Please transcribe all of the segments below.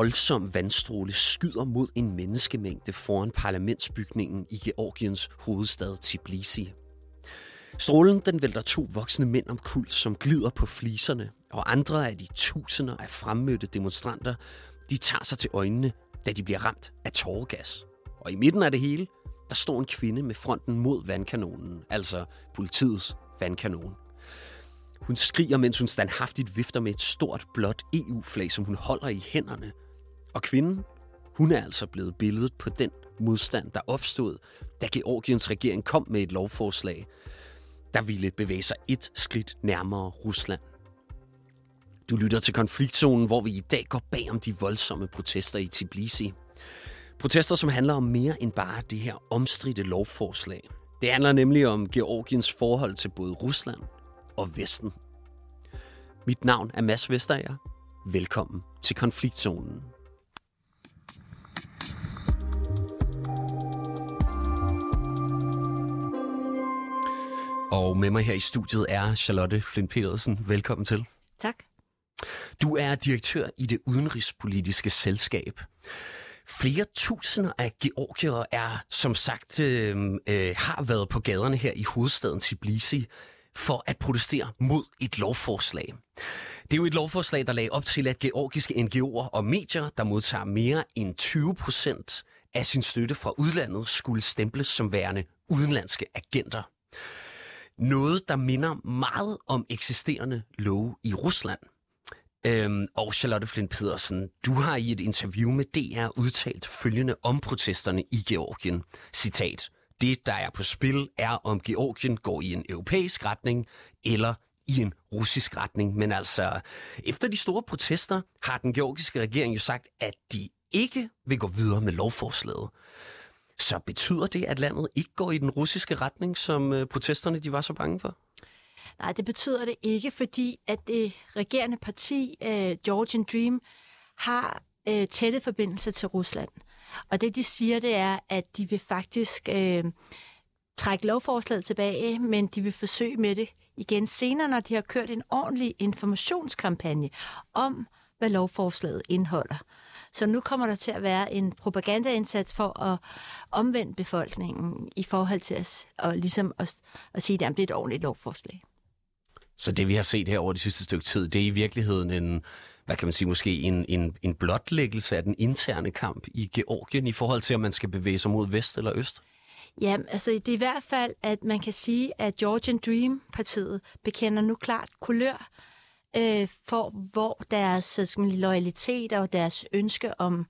En voldsom vandstråle skyder mod en menneskemængde foran parlamentsbygningen i Georgiens hovedstad Tbilisi. Strålen den vælter to voksne mænd om kul, som glider på fliserne, og andre af de tusinder af fremmødte demonstranter, de tager sig til øjnene, da de bliver ramt af tåregas. Og i midten af det hele, der står en kvinde med fronten mod vandkanonen, altså politiets vandkanon. Hun skriger, mens hun standhaftigt vifter med et stort blåt EU-flag, som hun holder i hænderne. Og kvinden, hun er altså blevet billedet på den modstand, der opstod, da Georgiens regering kom med et lovforslag, der ville bevæge sig et skridt nærmere Rusland. Du lytter til konfliktzonen, hvor vi i dag går bag om de voldsomme protester i Tbilisi. Protester, som handler om mere end bare det her omstridte lovforslag. Det handler nemlig om Georgiens forhold til både Rusland og Vesten. Mit navn er Mads Vestager. Velkommen til konfliktzonen. Og med mig her i studiet er Charlotte Flint Pedersen. Velkommen til. Tak. Du er direktør i det udenrigspolitiske selskab. Flere tusinder af georgiere er, som sagt, øh, øh, har været på gaderne her i hovedstaden Tbilisi for at protestere mod et lovforslag. Det er jo et lovforslag, der lagde op til, at georgiske NGO'er og medier, der modtager mere end 20 procent af sin støtte fra udlandet, skulle stemples som værende udenlandske agenter. Noget, der minder meget om eksisterende love i Rusland. Øhm, og Charlotte Flint Pedersen, du har i et interview med DR udtalt følgende om protesterne i Georgien. Citat. Det, der er på spil, er om Georgien går i en europæisk retning eller i en russisk retning. Men altså, efter de store protester har den georgiske regering jo sagt, at de ikke vil gå videre med lovforslaget. Så betyder det, at landet ikke går i den russiske retning, som øh, protesterne de var så bange for? Nej, det betyder det ikke, fordi at det regerende parti, øh, Georgian Dream, har øh, tætte forbindelser til Rusland. Og det, de siger, det er, at de vil faktisk øh, trække lovforslaget tilbage, men de vil forsøge med det igen senere, når de har kørt en ordentlig informationskampagne om, hvad lovforslaget indeholder. Så nu kommer der til at være en propagandaindsats for at omvende befolkningen i forhold til at, og ligesom at, at sige, at det er et ordentligt lovforslag. Så det, vi har set her over de sidste stykke tid, det er i virkeligheden en, hvad kan man sige, måske en, en, en blotlæggelse af den interne kamp i Georgien i forhold til, om man skal bevæge sig mod vest eller øst? Ja, altså det er i hvert fald, at man kan sige, at Georgian Dream-partiet bekender nu klart kulør øh, for, hvor deres skal man, loyalitet og deres ønske om,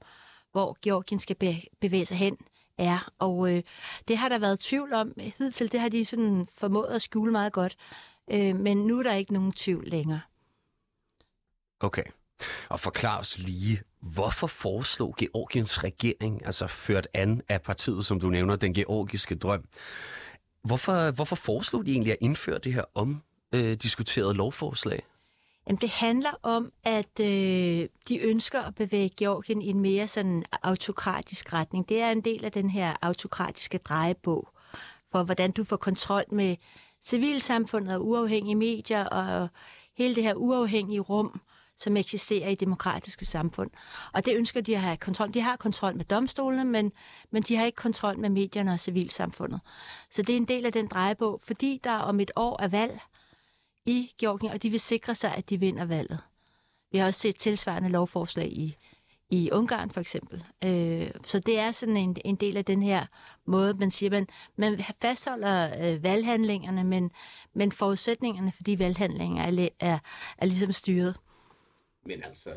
hvor Georgien skal be- bevæge sig hen, er. Og øh, det har der været tvivl om. Hidtil det har de sådan formået at skjule meget godt. Øh, men nu er der ikke nogen tvivl længere. Okay. Og forklar os lige, hvorfor foreslog Georgiens regering, altså ført an af partiet, som du nævner, den georgiske drøm, hvorfor, hvorfor foreslog de egentlig at indføre det her omdiskuterede lovforslag? Jamen, det handler om, at øh, de ønsker at bevæge Georgien i en mere sådan autokratisk retning. Det er en del af den her autokratiske drejebog for, hvordan du får kontrol med civilsamfundet og uafhængige medier og hele det her uafhængige rum, som eksisterer i demokratiske samfund. Og det ønsker de at have kontrol. De har kontrol med domstolene, men, men de har ikke kontrol med medierne og civilsamfundet. Så det er en del af den drejebog, fordi der om et år er valg i Georgien, og de vil sikre sig, at de vinder valget. Vi har også set tilsvarende lovforslag i, i Ungarn for eksempel. Øh, så det er sådan en, en del af den her måde, man siger, man, man fastholder øh, valghandlingerne, men, men forudsætningerne for de valghandlinger er, er, er ligesom styret. Men altså,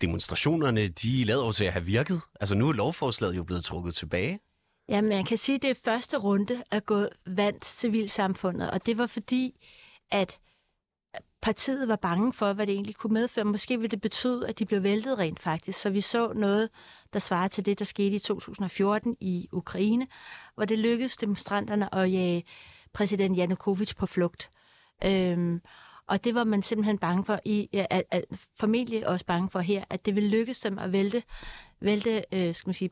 demonstrationerne, de lader til at have virket. Altså nu er lovforslaget jo blevet trukket tilbage. Ja, man kan sige, at det første runde er gået vandt civilsamfundet, og det var fordi, at partiet var bange for, hvad det egentlig kunne medføre. Måske ville det betyde, at de blev væltet rent faktisk. Så vi så noget, der svarer til det, der skete i 2014 i Ukraine, hvor det lykkedes demonstranterne at jage præsident Janukovic på flugt. Øhm, og det var man simpelthen bange for, i, at, at, formentlig også bange for her, at det ville lykkes dem at vælte, vælte øh, skal man sige,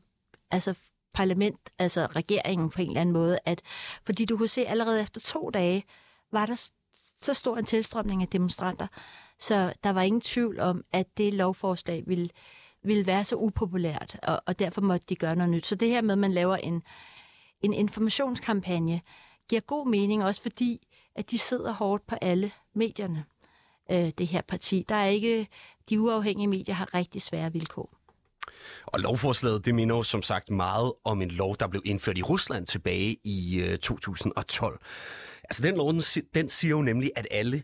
altså parlament, altså regeringen på en eller anden måde, at, fordi du kunne se allerede efter to dage, var der så stor en tilstrømning af demonstranter, så der var ingen tvivl om, at det lovforslag ville, ville være så upopulært, og, og derfor måtte de gøre noget nyt. Så det her med, at man laver en, en informationskampagne, giver god mening, også fordi, at de sidder hårdt på alle medierne, øh, det her parti. Der er ikke, de uafhængige medier har rigtig svære vilkår. Og lovforslaget, det minder jo som sagt meget om en lov, der blev indført i Rusland tilbage i øh, 2012. Altså den lov, den, siger jo nemlig, at alle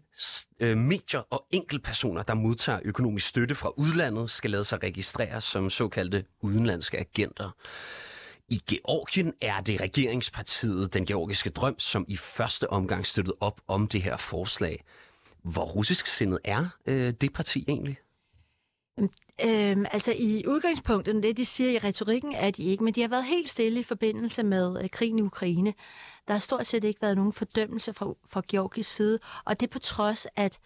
øh, medier og enkeltpersoner, der modtager økonomisk støtte fra udlandet, skal lade sig registrere som såkaldte udenlandske agenter. I Georgien er det regeringspartiet Den Georgiske Drøm, som i første omgang støttede op om det her forslag. Hvor russisk sindet er øh, det parti egentlig? Øhm, altså i udgangspunktet, det de siger i retorikken, er de ikke, men de har været helt stille i forbindelse med øh, krigen i Ukraine. Der har stort set ikke været nogen fordømmelse fra, fra Georgis side, og det på trods, at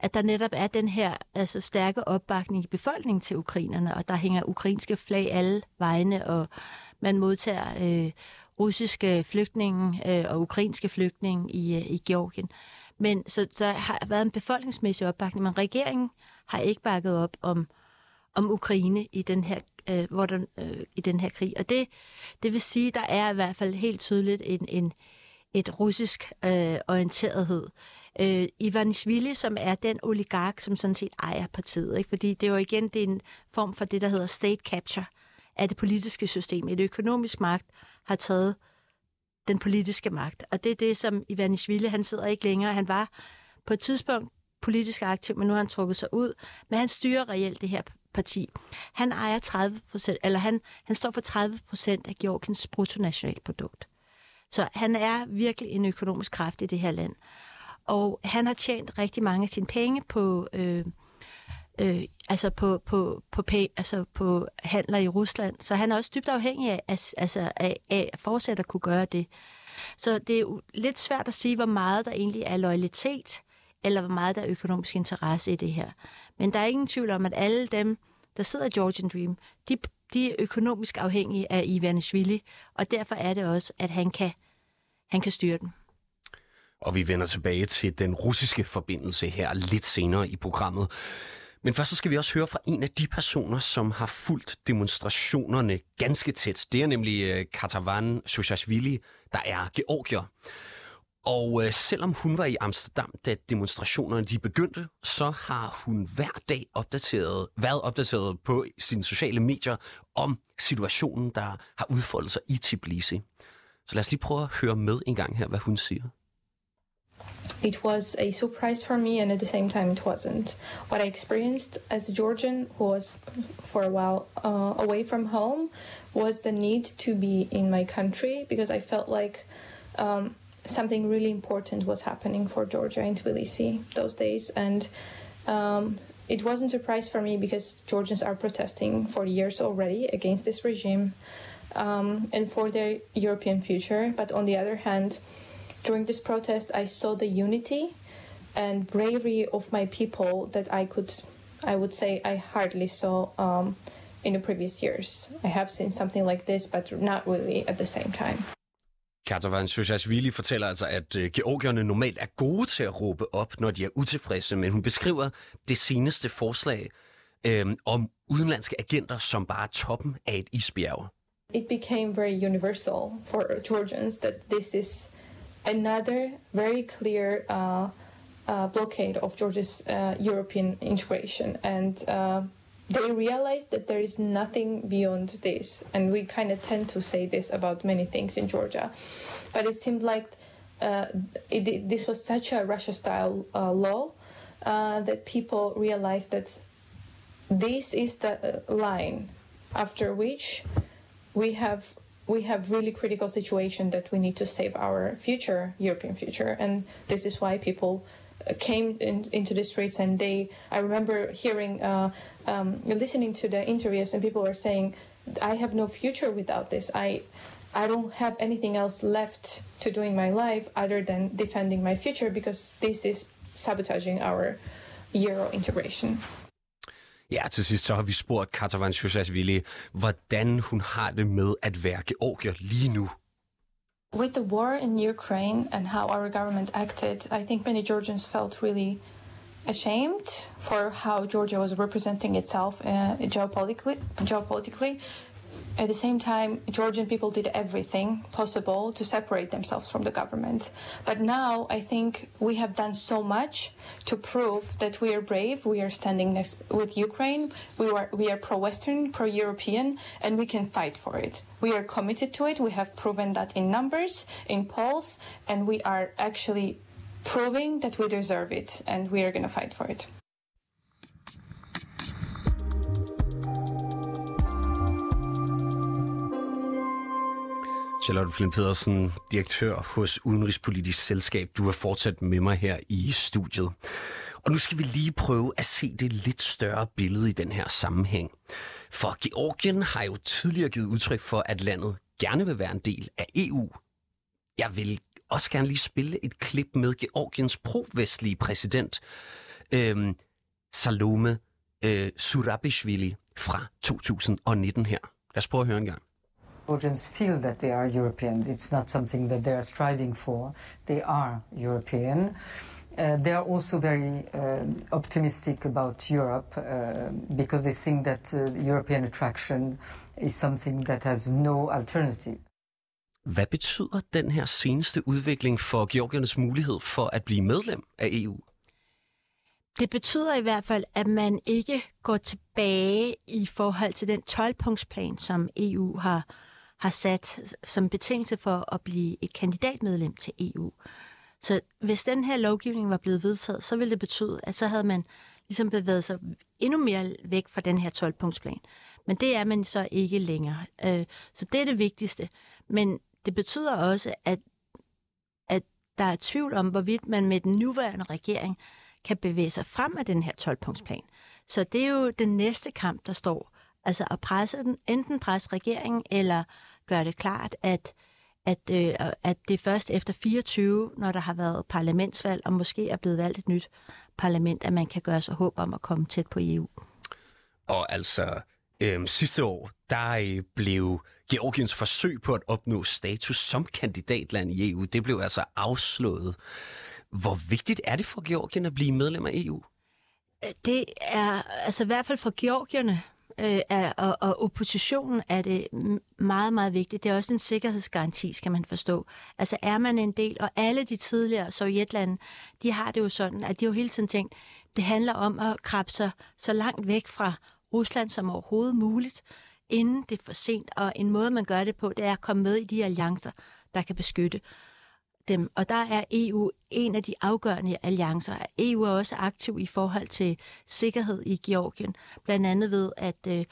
at der netop er den her altså, stærke opbakning i befolkningen til ukrainerne, og der hænger ukrainske flag alle vegne, og man modtager øh, russiske flygtninge øh, og ukrainske flygtninge i, øh, i Georgien. Men så der har været en befolkningsmæssig opbakning, men regeringen har ikke bakket op om, om Ukraine i den her øh, hvor den, øh, i den her krig. Og det, det vil sige, der er i hvert fald helt tydeligt en, en, et russisk øh, orienterethed. Øh, Ivanishvili, som er den oligark, som sådan set ejer partiet, ikke? fordi det er jo igen det er en form for det, der hedder state capture af det politiske system. Et økonomisk magt har taget den politiske magt. Og det er det, som Ivanishvili, han sidder ikke længere. Han var på et tidspunkt politisk aktiv, men nu har han trukket sig ud. Men han styrer reelt det her parti. Han ejer 30 procent, eller han, han står for 30 procent af Georgiens bruttonationalprodukt. Så han er virkelig en økonomisk kraft i det her land. Og han har tjent rigtig mange af sine penge på, øh, øh, altså på, på, på, på, altså på handler i Rusland. Så han er også dybt afhængig af, altså af, af at fortsætte at kunne gøre det. Så det er lidt svært at sige, hvor meget der egentlig er loyalitet, eller hvor meget der er økonomisk interesse i det her. Men der er ingen tvivl om, at alle dem, der sidder i Georgian Dream, de, de er økonomisk afhængige af Ivanishvili, og derfor er det også, at han kan, han kan styre den. Og vi vender tilbage til den russiske forbindelse her lidt senere i programmet. Men først så skal vi også høre fra en af de personer, som har fulgt demonstrationerne ganske tæt. Det er nemlig øh, Katavan Shoshashvili, der er georgier. Og øh, selvom hun var i Amsterdam, da demonstrationerne de begyndte, så har hun hver dag opdateret, været opdateret på sine sociale medier om situationen, der har udfoldet sig i Tbilisi. Så lad os lige prøve at høre med en gang her, hvad hun siger. It was a surprise for me, and at the same time, it wasn't. What I experienced as a Georgian, who was for a while uh, away from home, was the need to be in my country because I felt like um, something really important was happening for Georgia in Tbilisi those days, and um, it wasn't a surprise for me because Georgians are protesting for years already against this regime um, and for their European future. But on the other hand, during this protest, I saw the unity and bravery of my people that I could, I would say, I hardly saw um, in the previous years. I have seen something like this, but not really at the same time. Katavan Shosashvili fortæller altså, at øh, georgierne normalt er gode til at råbe op, når de er utilfredse, men hun beskriver det seneste forslag øh, om udenlandske agenter som bare toppen af et isbjerg. It became very universal for Georgians that this is another very clear uh, uh, blockade of Georgia's uh, European integration and uh, they realized that there is nothing beyond this. And we kind of tend to say this about many things in Georgia. But it seemed like uh, it, this was such a Russia style uh, law uh, that people realized that this is the uh, line after which we have we have really critical situation that we need to save our future European future and this is why people came in, into the streets and they i remember hearing uh, um, listening to the interviews and people were saying i have no future without this i i don't have anything else left to do in my life other than defending my future because this is sabotaging our euro integration Ja, til sidst så har vi spurgt Katavan Shusashvili, hvordan hun har det med at være georgier lige nu. With the war in Ukraine and how our government acted, I think many Georgians felt really ashamed for how Georgia was representing itself uh, geopolitically. Geopolitically, at the same time, Georgian people did everything possible to separate themselves from the government. But now I think we have done so much to prove that we are brave. We are standing next with Ukraine. We are we are pro-Western, pro-European, and we can fight for it. We are committed to it. We have proven that in numbers, in polls, and we are actually proving that we deserve it, and we are going to fight for it. Charlotte Flynn Pedersen, direktør hos Udenrigspolitisk Selskab. Du har fortsat med mig her i studiet. Og nu skal vi lige prøve at se det lidt større billede i den her sammenhæng. For Georgien har jo tidligere givet udtryk for, at landet gerne vil være en del af EU. Jeg vil også gerne lige spille et klip med Georgiens pro-vestlige præsident, øhm, Salome øh, Surabishvili fra 2019 her. Lad os prøve at høre en gang. Georgians feel that they are Europeans. It's not something that they are striving for. They are European. Uh, they are also very uh, optimistic about Europe uh, because they think that uh, European attraction is something that has no alternative. Hvad betyder den her seneste udvikling for Georgiernes mulighed for at blive medlem af EU? Det betyder i hvert fald, at man ikke går tilbage i forhold til den 12-punktsplan, som EU har har sat som betingelse for at blive et kandidatmedlem til EU. Så hvis den her lovgivning var blevet vedtaget, så ville det betyde, at så havde man ligesom bevæget sig endnu mere væk fra den her 12-punktsplan. Men det er man så ikke længere. Øh, så det er det vigtigste. Men det betyder også, at, at der er tvivl om, hvorvidt man med den nuværende regering kan bevæge sig frem af den her 12-punktsplan. Så det er jo den næste kamp, der står. Altså at presse den, enten presse regeringen, eller gøre det klart, at, at, øh, at det er først efter 24, når der har været parlamentsvalg, og måske er blevet valgt et nyt parlament, at man kan gøre sig håb om at komme tæt på EU. Og altså, øh, sidste år, der øh, blev Georgiens forsøg på at opnå status som kandidatland i EU, det blev altså afslået. Hvor vigtigt er det for Georgien at blive medlem af EU? Det er altså i hvert fald for georgierne øh, er, og, og oppositionen er det meget, meget vigtigt. Det er også en sikkerhedsgaranti, skal man forstå. Altså er man en del, og alle de tidligere sovjetlande, de har det jo sådan, at de jo hele tiden tænkt, det handler om at krabbe sig så langt væk fra Rusland som overhovedet muligt, inden det er for sent. Og en måde, man gør det på, det er at komme med i de alliancer, der kan beskytte dem. Og der er EU en af de afgørende alliancer. EU er også aktiv i forhold til sikkerhed i Georgien, blandt andet ved at, øh,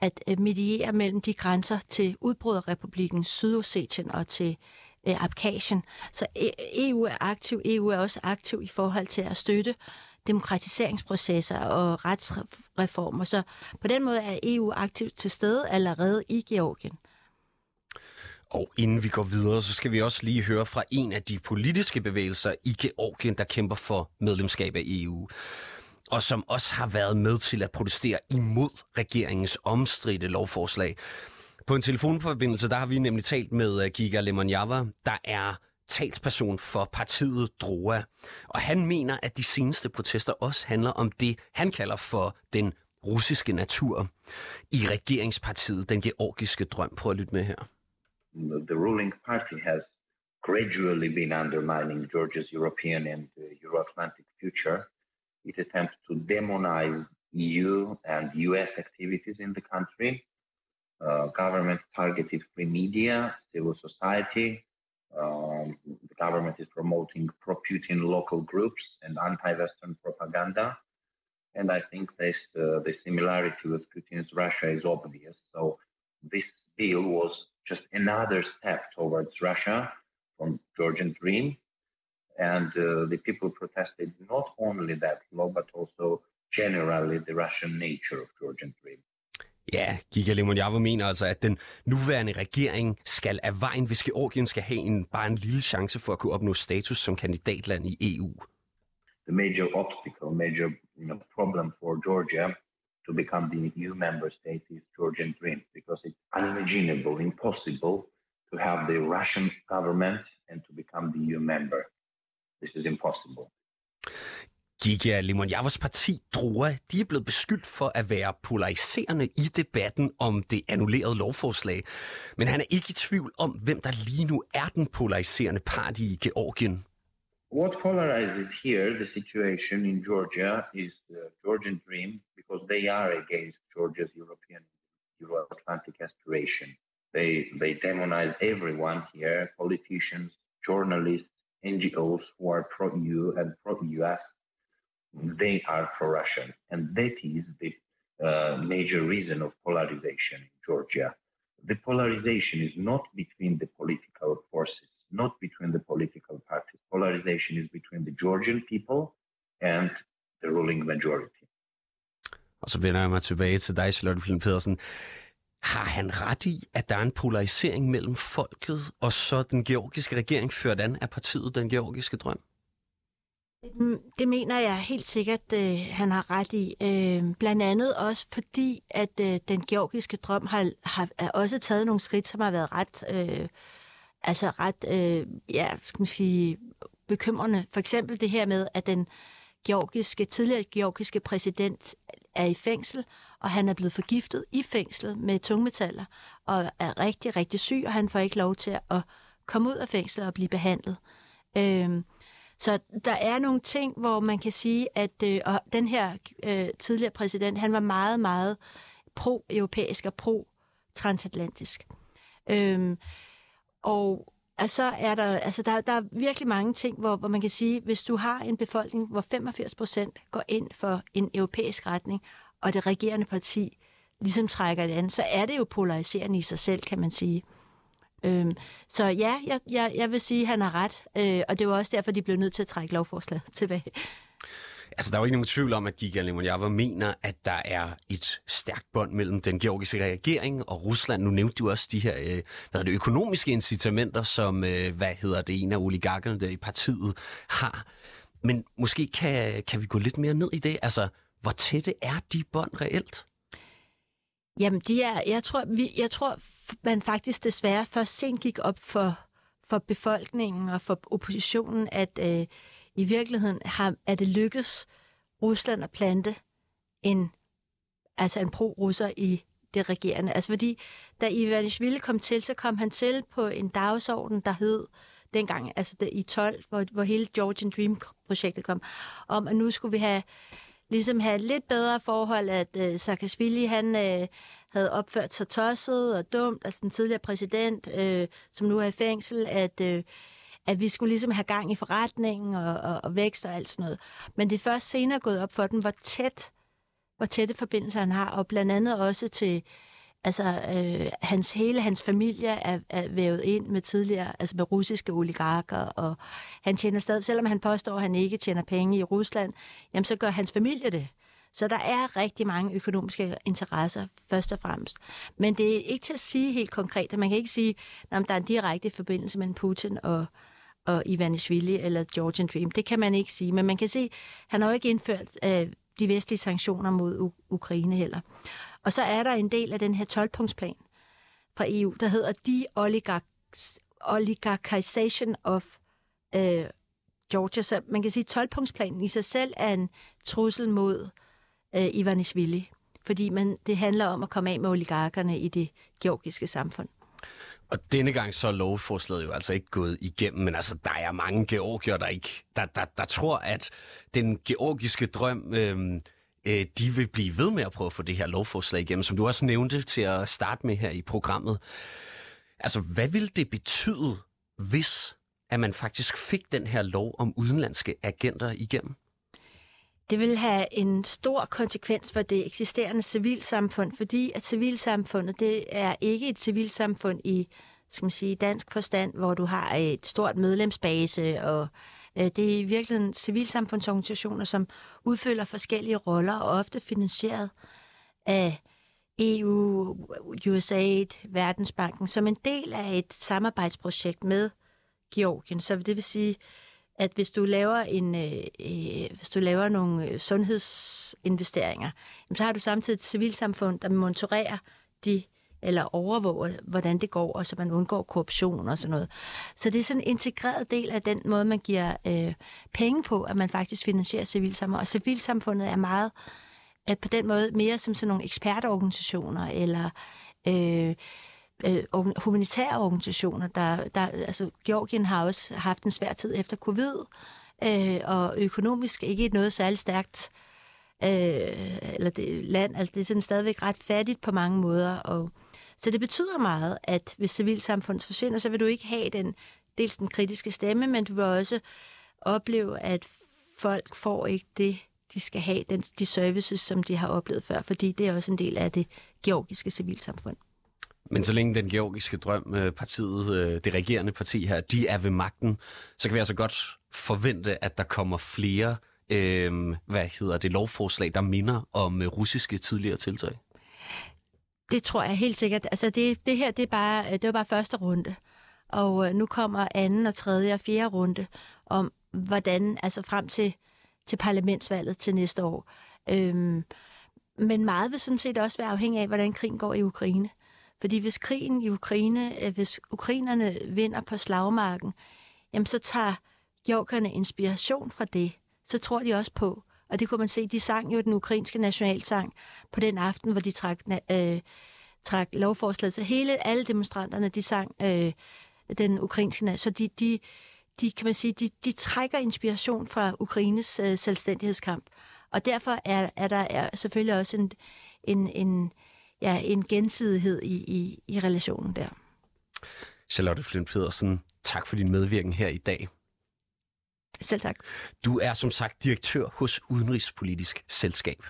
at øh, mediere mellem de grænser til udbryderrepublikken Sydossetien og til øh, Abkhazien. Så EU er aktiv. EU er også aktiv i forhold til at støtte demokratiseringsprocesser og retsreformer. Så på den måde er EU aktivt til stede allerede i Georgien. Og inden vi går videre, så skal vi også lige høre fra en af de politiske bevægelser i Georgien, der kæmper for medlemskab af EU og som også har været med til at protestere imod regeringens omstridte lovforslag. På en telefonforbindelse, der har vi nemlig talt med øh, Giga Lemonjava, der er talsperson for partiet DROA. Og han mener, at de seneste protester også handler om det, han kalder for den russiske natur i regeringspartiet, den georgiske drøm. Prøv at lytte med her. The ruling party has gradually been undermining Georgia's European and uh, Euro-Atlantic future. It attempts to demonize EU and US activities in the country. Uh, government targeted free media, civil society. Um, the government is promoting pro-Putin local groups and anti-Western propaganda. And I think this, uh, the similarity with Putin's Russia is obvious. So this bill was just another step towards Russia from Georgian Dream. And uh, the people protested not only that law, but also generally the Russian nature of Georgian Dream. Ja, Giga Lemonjava mener altså, at den nuværende regering skal af vejen, hvis Georgien skal have en, bare en lille chance for at kunne opnå status som kandidatland i EU. The major obstacle, major you know, problem for Georgia to become the EU member state is Georgian dream because it's unimaginable, impossible to have the Russian government and to become the EU member. This is impossible. Giga Limonjavas parti, Drua, de er blevet beskyldt for at være polariserende i debatten om det annullerede lovforslag. Men han er ikke i tvivl om, hvem der lige nu er den polariserende part i Georgien. What polarizes here the situation in Georgia is the Georgian dream because they are against Georgia's European Euro-Atlantic aspiration. They they demonize everyone here, politicians, journalists, NGOs who are pro-EU and pro-US they are pro-Russian, and that is the uh, major reason of polarization in Georgia. The polarization is not between the political forces, not between the political parties. Polarization is between the Georgian people and the ruling majority. Og så vender jeg mig tilbage til dig, Charlotte Flynn Pedersen. Har han ret i, at der er en polarisering mellem folket og så den georgiske regering ført an af partiet Den Georgiske Drøm? Det mener jeg helt sikkert, øh, han har ret i. Øh, blandt andet også fordi, at øh, den georgiske drøm har, har, har også taget nogle skridt, som har været ret, øh, altså ret, øh, ja, skal man sige, bekymrende. For eksempel det her med, at den georgiske, tidligere georgiske præsident er i fængsel, og han er blevet forgiftet i fængslet med tungmetaller, og er rigtig, rigtig syg, og han får ikke lov til at komme ud af fængslet og blive behandlet. Øh, så der er nogle ting, hvor man kan sige, at øh, og den her øh, tidligere præsident, han var meget, meget pro-europæisk og pro-transatlantisk. Øhm, og så er der, altså der, der er virkelig mange ting, hvor, hvor man kan sige, hvis du har en befolkning, hvor 85 procent går ind for en europæisk retning, og det regerende parti ligesom trækker det an, så er det jo polariserende i sig selv, kan man sige. Øhm, så ja, jeg, jeg, jeg vil sige, at han har ret, øh, og det var også derfor, de blev nødt til at trække lovforslaget tilbage. Altså, der er jo ikke nogen tvivl om, at Giga Lemonjava mener, at der er et stærkt bånd mellem den georgiske regering og Rusland. Nu nævnte du også de her øh, hvad det, økonomiske incitamenter, som øh, hvad hedder det, en af oligarkerne der i partiet har. Men måske kan, kan vi gå lidt mere ned i det. Altså, hvor tætte er de bånd reelt? Jamen, de er, jeg, tror, vi, jeg tror, man faktisk desværre først sent gik op for, for befolkningen og for oppositionen, at øh, i virkeligheden har, er det lykkes Rusland at plante en, altså en pro-russer i det regerende. Altså fordi, da Ivanishvili kom til, så kom han til på en dagsorden, der hed dengang, altså det, i 12, hvor, hvor hele Georgian Dream-projektet kom, om at nu skulle vi have ligesom have lidt bedre forhold, at øh, Saakashvili, han øh, havde opført sig tosset og dumt, altså den tidligere præsident, øh, som nu er i fængsel, at, øh, at vi skulle ligesom have gang i forretningen og, og, og vækst og alt sådan noget. Men det er først senere gået op for dem, hvor tæt hvor tætte forbindelser han har, og blandt andet også til Altså, øh, hans, hele hans familie er, er vævet ind med tidligere, altså med russiske oligarker, og han tjener stadig, selvom han påstår, at han ikke tjener penge i Rusland, jamen så gør hans familie det. Så der er rigtig mange økonomiske interesser, først og fremmest. Men det er ikke til at sige helt konkret, at man kan ikke sige, at der er en direkte forbindelse mellem Putin og, og Ivanishvili eller Georgian Dream. Det kan man ikke sige, men man kan se, han har jo ikke indført øh, de vestlige sanktioner mod U- Ukraine heller. Og så er der en del af den her 12-punktsplan fra EU, der hedder de Oligarchization of øh, Georgia. Så man kan sige, at 12-punktsplanen i sig selv er en trussel mod øh, Ivanishvili, fordi man, det handler om at komme af med oligarkerne i det georgiske samfund. Og denne gang så er lovforslaget jo altså ikke gået igennem, men altså der er mange georgier, der ikke, der, der, der tror, at den georgiske drøm øh, øh, de vil blive ved med at prøve at få det her lovforslag igennem, som du også nævnte til at starte med her i programmet. Altså, hvad vil det betyde, hvis at man faktisk fik den her lov om udenlandske agenter igennem? Det vil have en stor konsekvens for det eksisterende civilsamfund, fordi at civilsamfundet det er ikke et civilsamfund i skal man sige, dansk forstand, hvor du har et stort medlemsbase og Øh, det er i virkeligheden civilsamfundsorganisationer, som udfylder forskellige roller og ofte finansieret af EU, USA, Verdensbanken, som en del af et samarbejdsprojekt med Georgien. Så det vil sige, at hvis du laver en, øh, øh hvis du laver nogle øh, sundhedsinvesteringer, jamen, så har du samtidig et civilsamfund, der monitorerer de eller overvåger, hvordan det går, og så man undgår korruption og sådan noget. Så det er sådan en integreret del af den måde, man giver øh, penge på, at man faktisk finansierer civilsamfundet. Og civilsamfundet er meget øh, på den måde mere som sådan nogle ekspertorganisationer, eller øh, øh, humanitære organisationer. Der, der, altså, Georgien har også haft en svær tid efter covid, øh, og økonomisk ikke noget særligt stærkt øh, eller det land, altså det er sådan stadigvæk ret fattigt på mange måder, og så det betyder meget, at hvis civilsamfundet forsvinder, så vil du ikke have den, dels den kritiske stemme, men du vil også opleve, at folk får ikke det, de skal have, den, de services, som de har oplevet før, fordi det er også en del af det georgiske civilsamfund. Men så længe den georgiske drøm, øh, partiet, øh, det regerende parti her, de er ved magten, så kan vi altså godt forvente, at der kommer flere øh, hvad hedder det, lovforslag, der minder om øh, russiske tidligere tiltag? Det tror jeg helt sikkert. Altså det, det her, det, er bare, det var bare første runde. Og nu kommer anden og tredje og fjerde runde om, hvordan, altså frem til, til parlamentsvalget til næste år. Øhm, men meget vil sådan set også være afhængig af, hvordan krigen går i Ukraine. Fordi hvis krigen i Ukraine, øh, hvis ukrainerne vinder på slagmarken, jamen så tager georgerne inspiration fra det så tror de også på, og det kunne man se, de sang jo den ukrainske nationalsang på den aften, hvor de trak, øh, trak lovforslaget. Så hele, alle demonstranterne, de sang øh, den ukrainske Så de, de, de, kan man sige, de, de trækker inspiration fra Ukraines øh, selvstændighedskamp. Og derfor er, er der er selvfølgelig også en, en, en, ja, en gensidighed i, i, i relationen der. Charlotte Flint Pedersen, tak for din medvirken her i dag. Selv tak. Du er som sagt direktør hos Udenrigspolitisk Selskab.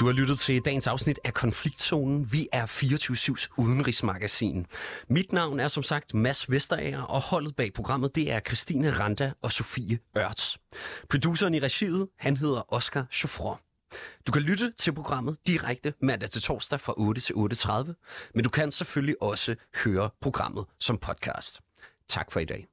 Du har lyttet til dagens afsnit af Konfliktzonen. Vi er 24-7's udenrigsmagasin. Mit navn er som sagt Mads Vesterager, og holdet bag programmet det er Christine Randa og Sofie Ørts. Produceren i regiet, han hedder Oscar Chauffeur. Du kan lytte til programmet direkte mandag til torsdag fra 8 til 8.30, men du kan selvfølgelig også høre programmet som podcast. Tak for i dag.